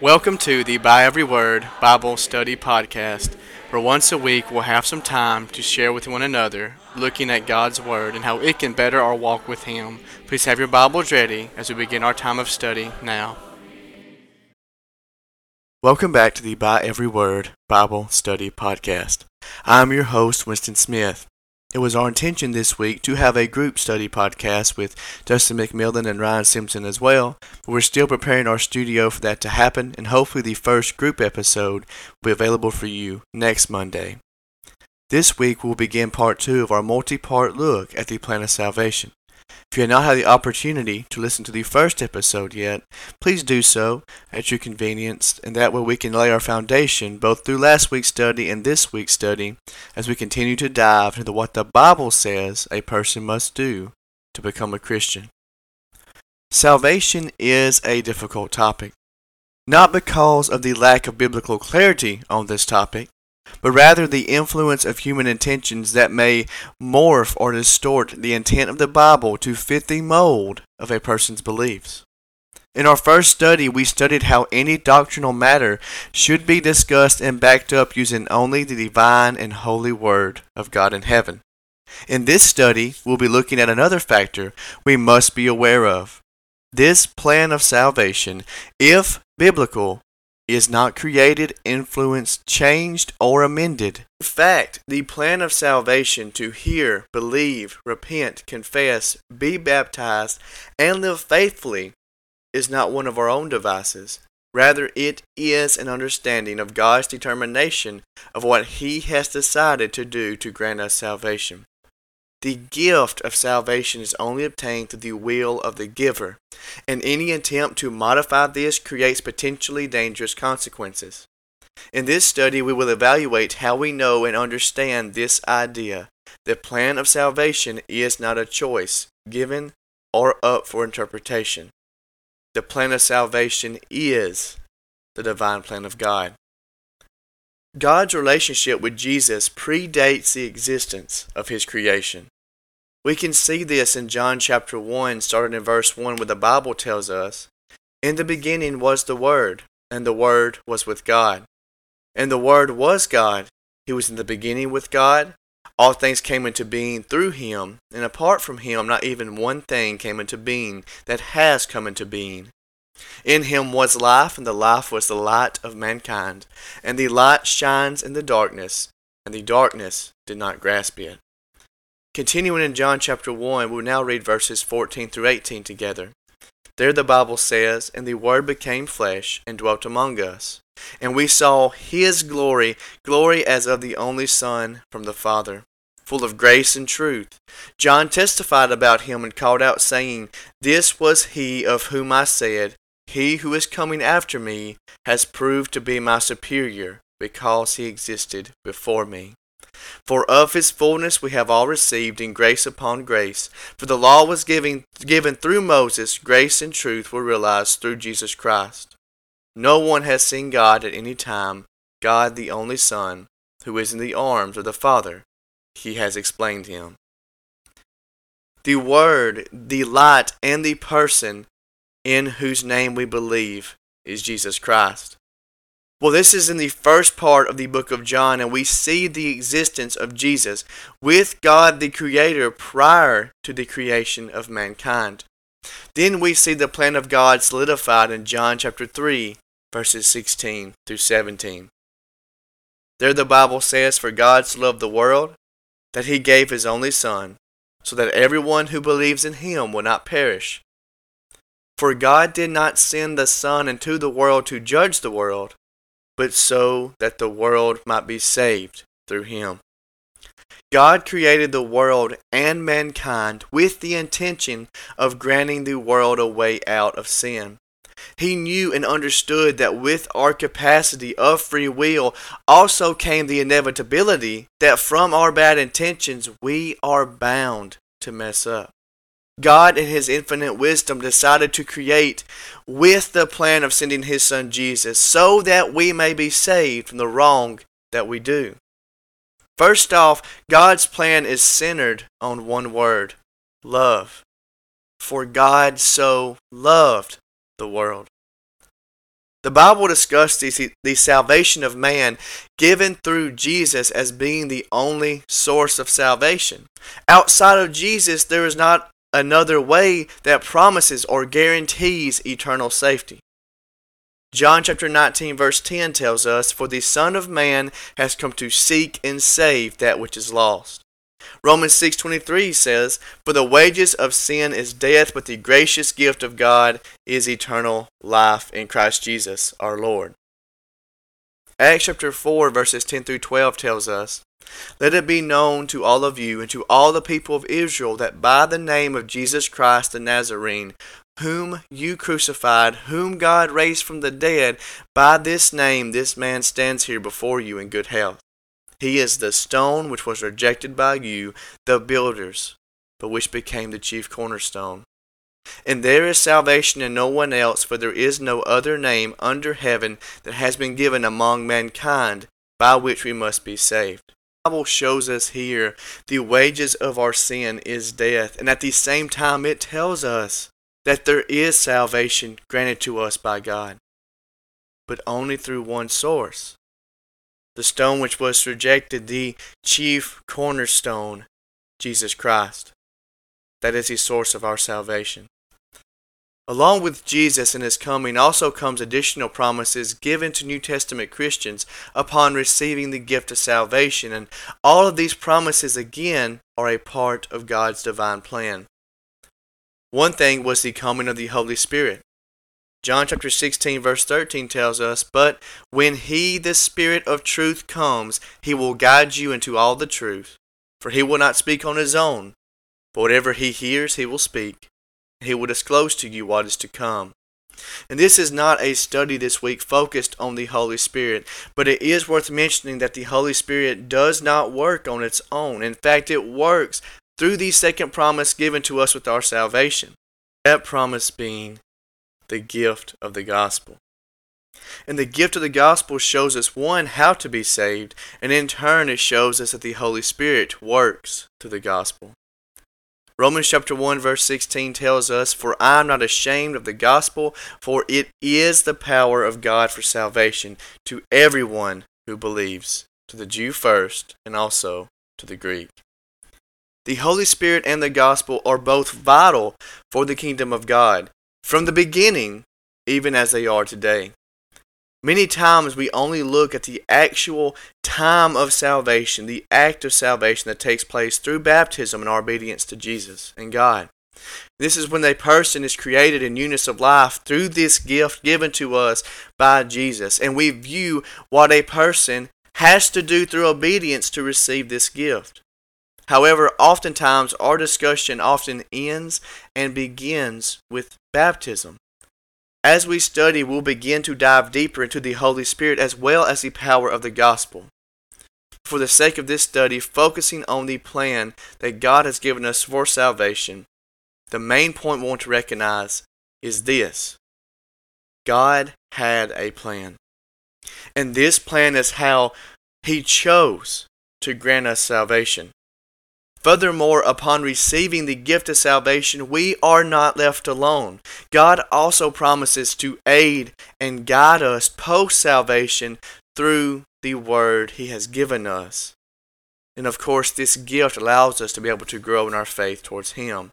Welcome to the By Every Word Bible Study Podcast, where once a week we'll have some time to share with one another, looking at God's Word and how it can better our walk with Him. Please have your Bibles ready as we begin our time of study now. Welcome back to the By Every Word Bible Study Podcast. I'm your host, Winston Smith. It was our intention this week to have a group study podcast with Dustin McMillan and Ryan Simpson as well. We're still preparing our studio for that to happen, and hopefully the first group episode will be available for you next Monday. This week we'll begin part two of our multi-part look at the plan of salvation. If you have not had the opportunity to listen to the first episode yet, please do so at your convenience, and that way we can lay our foundation both through last week's study and this week's study as we continue to dive into what the Bible says a person must do to become a Christian. Salvation is a difficult topic, not because of the lack of biblical clarity on this topic, but rather the influence of human intentions that may morph or distort the intent of the Bible to fit the mold of a person's beliefs. In our first study, we studied how any doctrinal matter should be discussed and backed up using only the divine and holy Word of God in heaven. In this study, we'll be looking at another factor we must be aware of. This plan of salvation, if biblical, is not created, influenced, changed, or amended. In fact, the plan of salvation to hear, believe, repent, confess, be baptized, and live faithfully is not one of our own devices. Rather, it is an understanding of God's determination of what He has decided to do to grant us salvation. The gift of salvation is only obtained through the will of the giver, and any attempt to modify this creates potentially dangerous consequences. In this study, we will evaluate how we know and understand this idea. The plan of salvation is not a choice, given or up for interpretation. The plan of salvation is the divine plan of God. God's relationship with Jesus predates the existence of his creation. We can see this in John chapter 1, starting in verse 1, where the Bible tells us, In the beginning was the Word, and the Word was with God. And the Word was God. He was in the beginning with God. All things came into being through him, and apart from him, not even one thing came into being that has come into being. In him was life, and the life was the light of mankind. And the light shines in the darkness, and the darkness did not grasp it. Continuing in John chapter 1, we'll now read verses 14 through 18 together. There the Bible says, And the Word became flesh and dwelt among us. And we saw his glory, glory as of the only Son from the Father, full of grace and truth. John testified about him and called out, saying, This was he of whom I said, He who is coming after me has proved to be my superior, because he existed before me. For of his fullness we have all received in grace upon grace. For the law was given, given through Moses, grace and truth were realized through Jesus Christ. No one has seen God at any time, God the only Son, who is in the arms of the Father. He has explained him. The Word, the light, and the person in whose name we believe is Jesus Christ. Well, this is in the first part of the book of John, and we see the existence of Jesus with God the Creator prior to the creation of mankind. Then we see the plan of God solidified in John chapter 3, verses 16 through 17. There the Bible says, For God so loved the world that he gave his only Son, so that everyone who believes in him will not perish. For God did not send the Son into the world to judge the world but so that the world might be saved through him. God created the world and mankind with the intention of granting the world a way out of sin. He knew and understood that with our capacity of free will also came the inevitability that from our bad intentions we are bound to mess up. God, in His infinite wisdom, decided to create with the plan of sending His Son Jesus so that we may be saved from the wrong that we do. First off, God's plan is centered on one word love. For God so loved the world. The Bible discusses the, salvation of man given through Jesus as being the only source of salvation. Outside of Jesus, there is not another way that promises or guarantees eternal safety. John chapter 19 verse 10 tells us, For the Son of Man has come to seek and save that which is lost. Romans 6:23 says, "For the wages of sin is death, but the gracious gift of God is eternal life in Christ Jesus our Lord." Acts chapter 4 verses 10 through 12 tells us, "Let it be known to all of you and to all the people of Israel that by the name of Jesus Christ the Nazarene, whom you crucified, whom God raised from the dead, by this name this man stands here before you in good health." He is the stone which was rejected by you, the builders, but which became the chief cornerstone. And there is salvation in no one else, for there is no other name under heaven that has been given among mankind by which we must be saved. The Bible shows us here the wages of our sin is death, and at the same time it tells us that there is salvation granted to us by God, but only through one source the stone which was rejected, the chief cornerstone, Jesus Christ. That is the source of our salvation. Along with Jesus and his coming also comes additional promises given to New Testament Christians upon receiving the gift of salvation, and all of these promises again are a part of God's divine plan. One thing was the coming of the Holy Spirit. John chapter 16, verse 13 tells us, But when he, the Spirit of truth, comes, he will guide you into all the truth. For he will not speak on his own, but whatever he hears, he will speak. He will disclose to you what is to come. And this is not a study this week focused on the Holy Spirit, but it is worth mentioning that the Holy Spirit does not work on its own. In fact, it works through the second promise given to us with our salvation. That promise being the gift of the gospel. And the gift of the gospel shows us, one, how to be saved, and in turn it shows us that the Holy Spirit works through the gospel. Romans chapter 1 verse 16 tells us, For I am not ashamed of the gospel, for it is the power of God for salvation to everyone who believes, to the Jew first, and also to the Greek. The Holy Spirit and the gospel are both vital for the kingdom of God from the beginning, even as they are today. Many times we only look at the actual time of salvation, the act of salvation that takes place through baptism and our obedience to Jesus and God. This is when a person is created in newness of life through this gift given to us by Jesus. And we view what a person has to do through obedience to receive this gift. However, oftentimes our discussion often ends and begins with baptism. As we study, we'll begin to dive deeper into the Holy Spirit as well as the power of the gospel. For the sake of this study, focusing on the plan that God has given us for salvation, the main point we want to recognize is this God had a plan. And this plan is how He chose to grant us salvation. Furthermore, upon receiving the gift of salvation, we are not left alone. God also promises to aid and guide us post salvation through the Word He has given us. And of course, this gift allows us to be able to grow in our faith towards Him.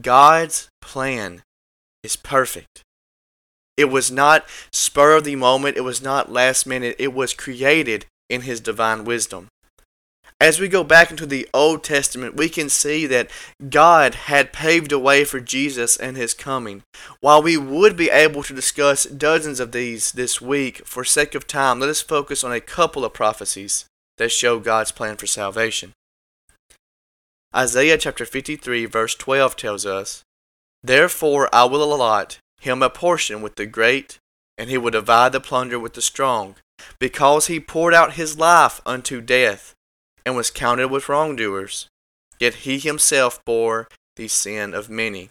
God's plan is perfect. It was not spur of the moment, it was not last minute, it was created in His divine wisdom. As we go back into the Old Testament, we can see that God had paved a way for Jesus and his coming. While we would be able to discuss dozens of these this week, for sake of time, let us focus on a couple of prophecies that show God's plan for salvation. Isaiah chapter 53, verse 12 tells us, Therefore I will allot him a portion with the great, and he will divide the plunder with the strong, because he poured out his life unto death and was counted with wrongdoers. Yet he himself bore the sin of many,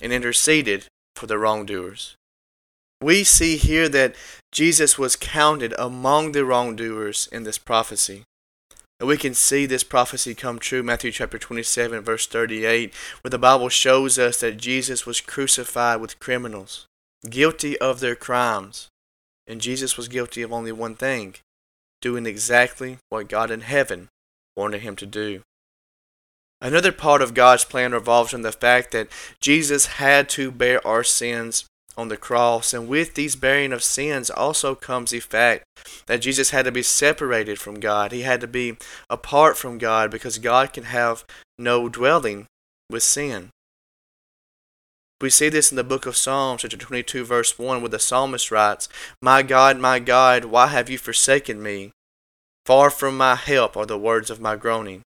and interceded for the wrongdoers. We see here that Jesus was counted among the wrongdoers in this prophecy. And we can see this prophecy come true, Matthew chapter 27, verse 38, where the Bible shows us that Jesus was crucified with criminals. guilty of their crimes. And Jesus was guilty of only one thing doing exactly what God in heaven wanted him to do. Another part of God's plan revolves on the fact that Jesus had to bear our sins on the cross, and with these bearing of sins also comes the fact that Jesus had to be separated from God. He had to be apart from God because God can have no dwelling with sin. We see this in the book of Psalms, chapter 22, verse 1, where the psalmist writes, My God, my God, why have you forsaken me? Far from my help are the words of my groaning.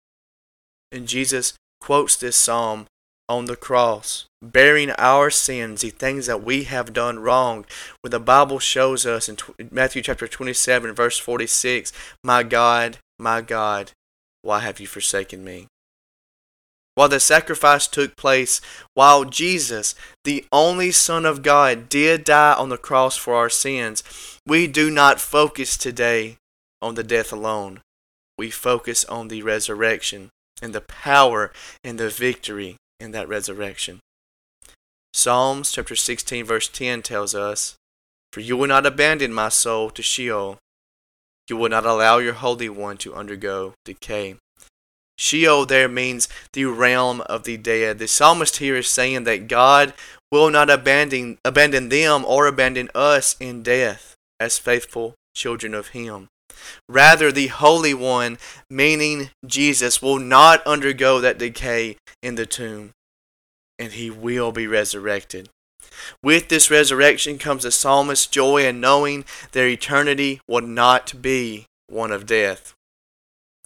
And Jesus quotes this psalm on the cross, bearing our sins, the things that we have done wrong. When the Bible shows us in Matthew chapter 27, verse 46, My God, my God, why have you forsaken me? While the sacrifice took place, while Jesus, the only Son of God, did die on the cross for our sins, we do not focus today on the death alone. We focus on the resurrection and the power and the victory in that resurrection. Psalms chapter 16 verse 10 tells us, For you will not abandon my soul to Sheol. You will not allow your Holy One to undergo decay. Sheol there means the realm of the dead. The psalmist here is saying that God will not abandon, abandon them or abandon us in death as faithful children of Him. Rather, the Holy One, meaning Jesus, will not undergo that decay in the tomb, and He will be resurrected. With this resurrection comes the psalmist's joy in knowing their eternity will not be one of death.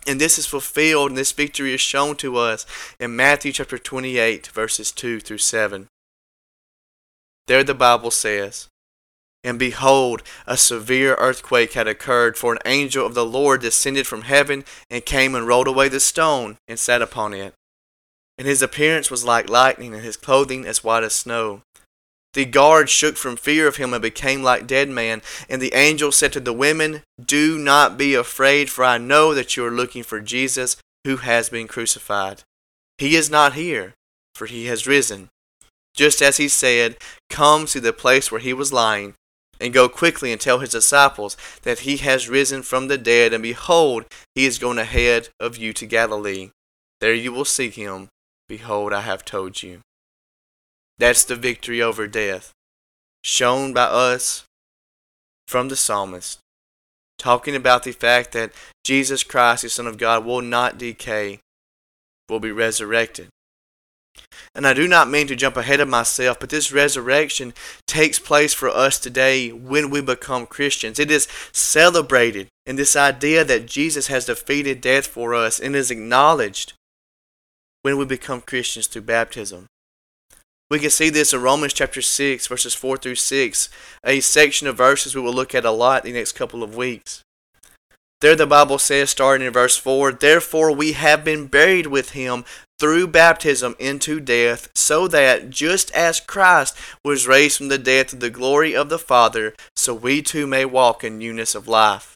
And this is fulfilled, and this victory is shown to us in Matthew chapter 28, verses 2 through 7. There the Bible says, And behold, a severe earthquake had occurred, for an angel of the Lord descended from heaven and came and rolled away the stone and sat upon it. And his appearance was like lightning, and his clothing as white as snow. The guards shook from fear of him and became like dead men. And the angel said to the women, Do not be afraid, for I know that you are looking for Jesus who has been crucified. He is not here, for he has risen. Just as he said, Come to the place where he was lying, and go quickly and tell his disciples that he has risen from the dead, and behold, he is going ahead of you to Galilee. There you will see him. Behold, I have told you. That's the victory over death, shown by us from the psalmist, talking about the fact that Jesus Christ, the Son of God, will not decay, will be resurrected. And I do not mean to jump ahead of myself, but this resurrection takes place for us today when we become Christians. It is celebrated in this idea that Jesus has defeated death for us and is acknowledged when we become Christians through baptism. We can see this in Romans chapter 6, verses 4 through 6, a section of verses we will look at a lot the next couple of weeks. There the Bible says, starting in verse 4, Therefore we have been buried with him through baptism into death, so that just as Christ was raised from the dead to the glory of the Father, so we too may walk in newness of life.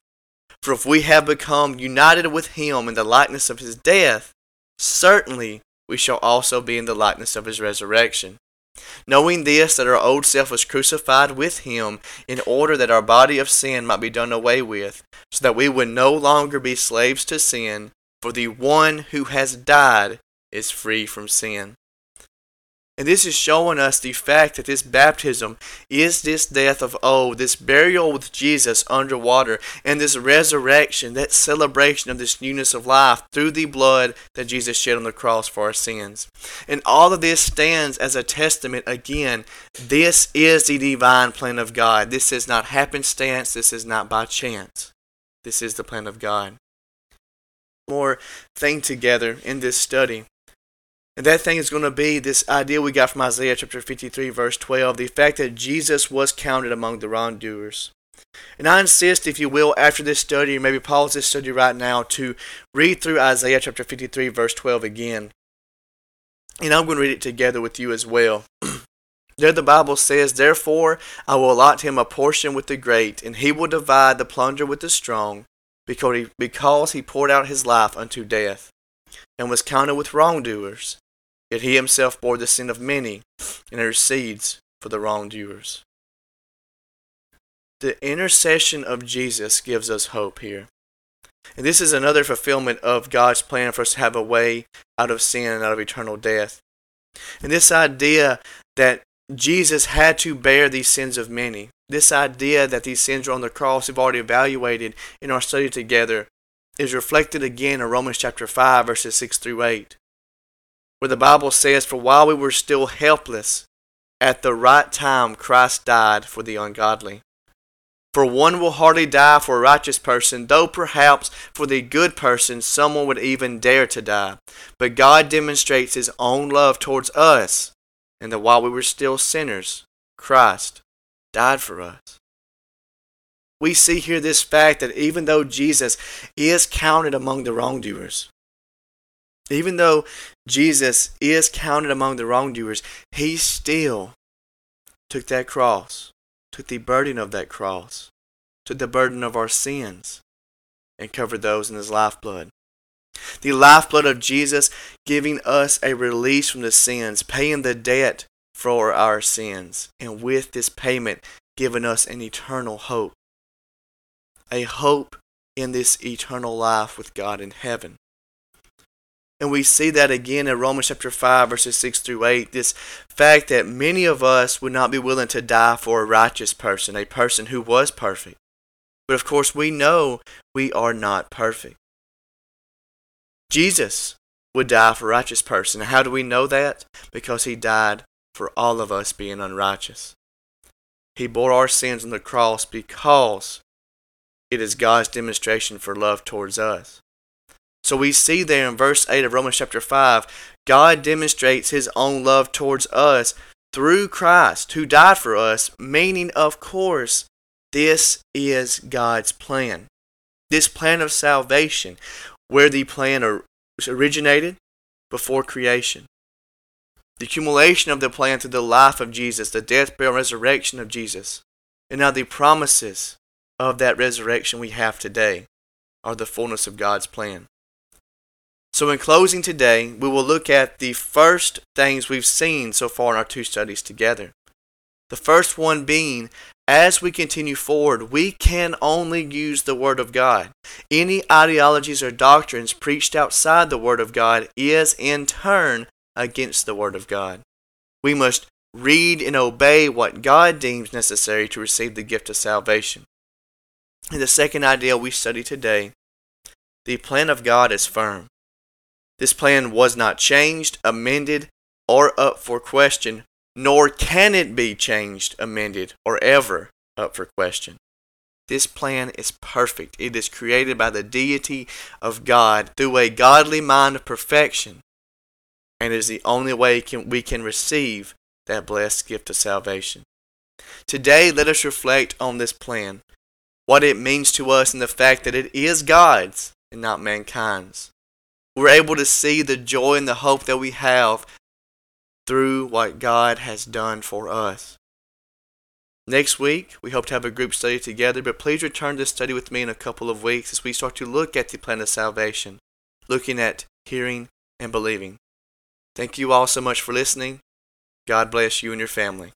For if we have become united with him in the likeness of his death, certainly we shall also be in the likeness of his resurrection. Knowing this, that our old self was crucified with him, in order that our body of sin might be done away with, so that we would no longer be slaves to sin, for the one who has died is free from sin. And this is showing us the fact that this baptism is this death of old, this burial with Jesus underwater, and this resurrection, that celebration of this newness of life through the blood that Jesus shed on the cross for our sins. And all of this stands as a testament again. This is the divine plan of God. This is not happenstance, this is not by chance. This is the plan of God. More thing together in this study. And that thing is going to be this idea we got from Isaiah chapter 53, verse 12 the fact that Jesus was counted among the wrongdoers. And I insist, if you will, after this study, or maybe pause this study right now, to read through Isaiah chapter 53, verse 12 again. And I'm going to read it together with you as well. there the Bible says, Therefore I will allot him a portion with the great, and he will divide the plunder with the strong, because he, because he poured out his life unto death, and was counted with wrongdoers. Yet he himself bore the sin of many and intercedes for the wrongdoers. the intercession of Jesus gives us hope here. And this is another fulfillment of God's plan for us to have a way out of sin and out of eternal death. And this idea that Jesus had to bear these sins of many, this idea that these sins are on the cross, we've already evaluated in our study together, is reflected again in Romans chapter 5, verses 6 through 8, where the Bible says, For while we were still helpless, at the right time Christ died for the ungodly. For one will hardly die for a righteous person, though perhaps for the good person someone would even dare to die. But God demonstrates his own love towards us, and that while we were still sinners, Christ died for us. We see here this fact that even though Jesus is counted among the wrongdoers, even though Jesus is counted among the wrongdoers, he still took that cross took the burden of that cross, took the burden of our sins, and covered those in his lifeblood. The lifeblood of Jesus giving us a release from the sins, paying the debt for our sins, and with this payment giving us an eternal hope. A hope in this eternal life with God in heaven. And we see that again in Romans chapter 5, verses 6 through 8. This fact that many of us would not be willing to die for a righteous person, a person who was perfect. But of course, we know we are not perfect. Jesus would die for a righteous person. How do we know that? Because he died for all of us being unrighteous. He bore our sins on the cross because it is God's demonstration for love towards us. So we see there in verse 8 of Romans chapter 5, God demonstrates his own love towards us through Christ, who died for us, meaning, of course, this is God's plan. This plan of salvation, where the plan originated before creation. The accumulation of the plan through the life of Jesus, the death, burial, resurrection of Jesus, and now the promises of that resurrection we have today are the fullness of God's plan. So, in closing today, we will look at the first things we've seen so far in our two studies together. The first one being, as we continue forward, we can only use the Word of God. Any ideologies or doctrines preached outside the Word of God is, in turn, against the Word of God. We must read and obey what God deems necessary to receive the gift of salvation. And the second idea we study today the plan of God is firm. This plan was not changed, amended, or up for question, nor can it be changed, amended, or ever up for question. This plan is perfect. It is created by the deity of God through a godly mind of perfection, and is the only way can, we can receive that blessed gift of salvation. Today, let us reflect on this plan, what it means to us, and the fact that it is God's and not mankind's we're able to see the joy and the hope that we have through what God has done for us. Next week, we hope to have a group study together, but please return to study with me in a couple of weeks as we start to look at the plan of salvation, looking at hearing and believing. Thank you all so much for listening. God bless you and your family.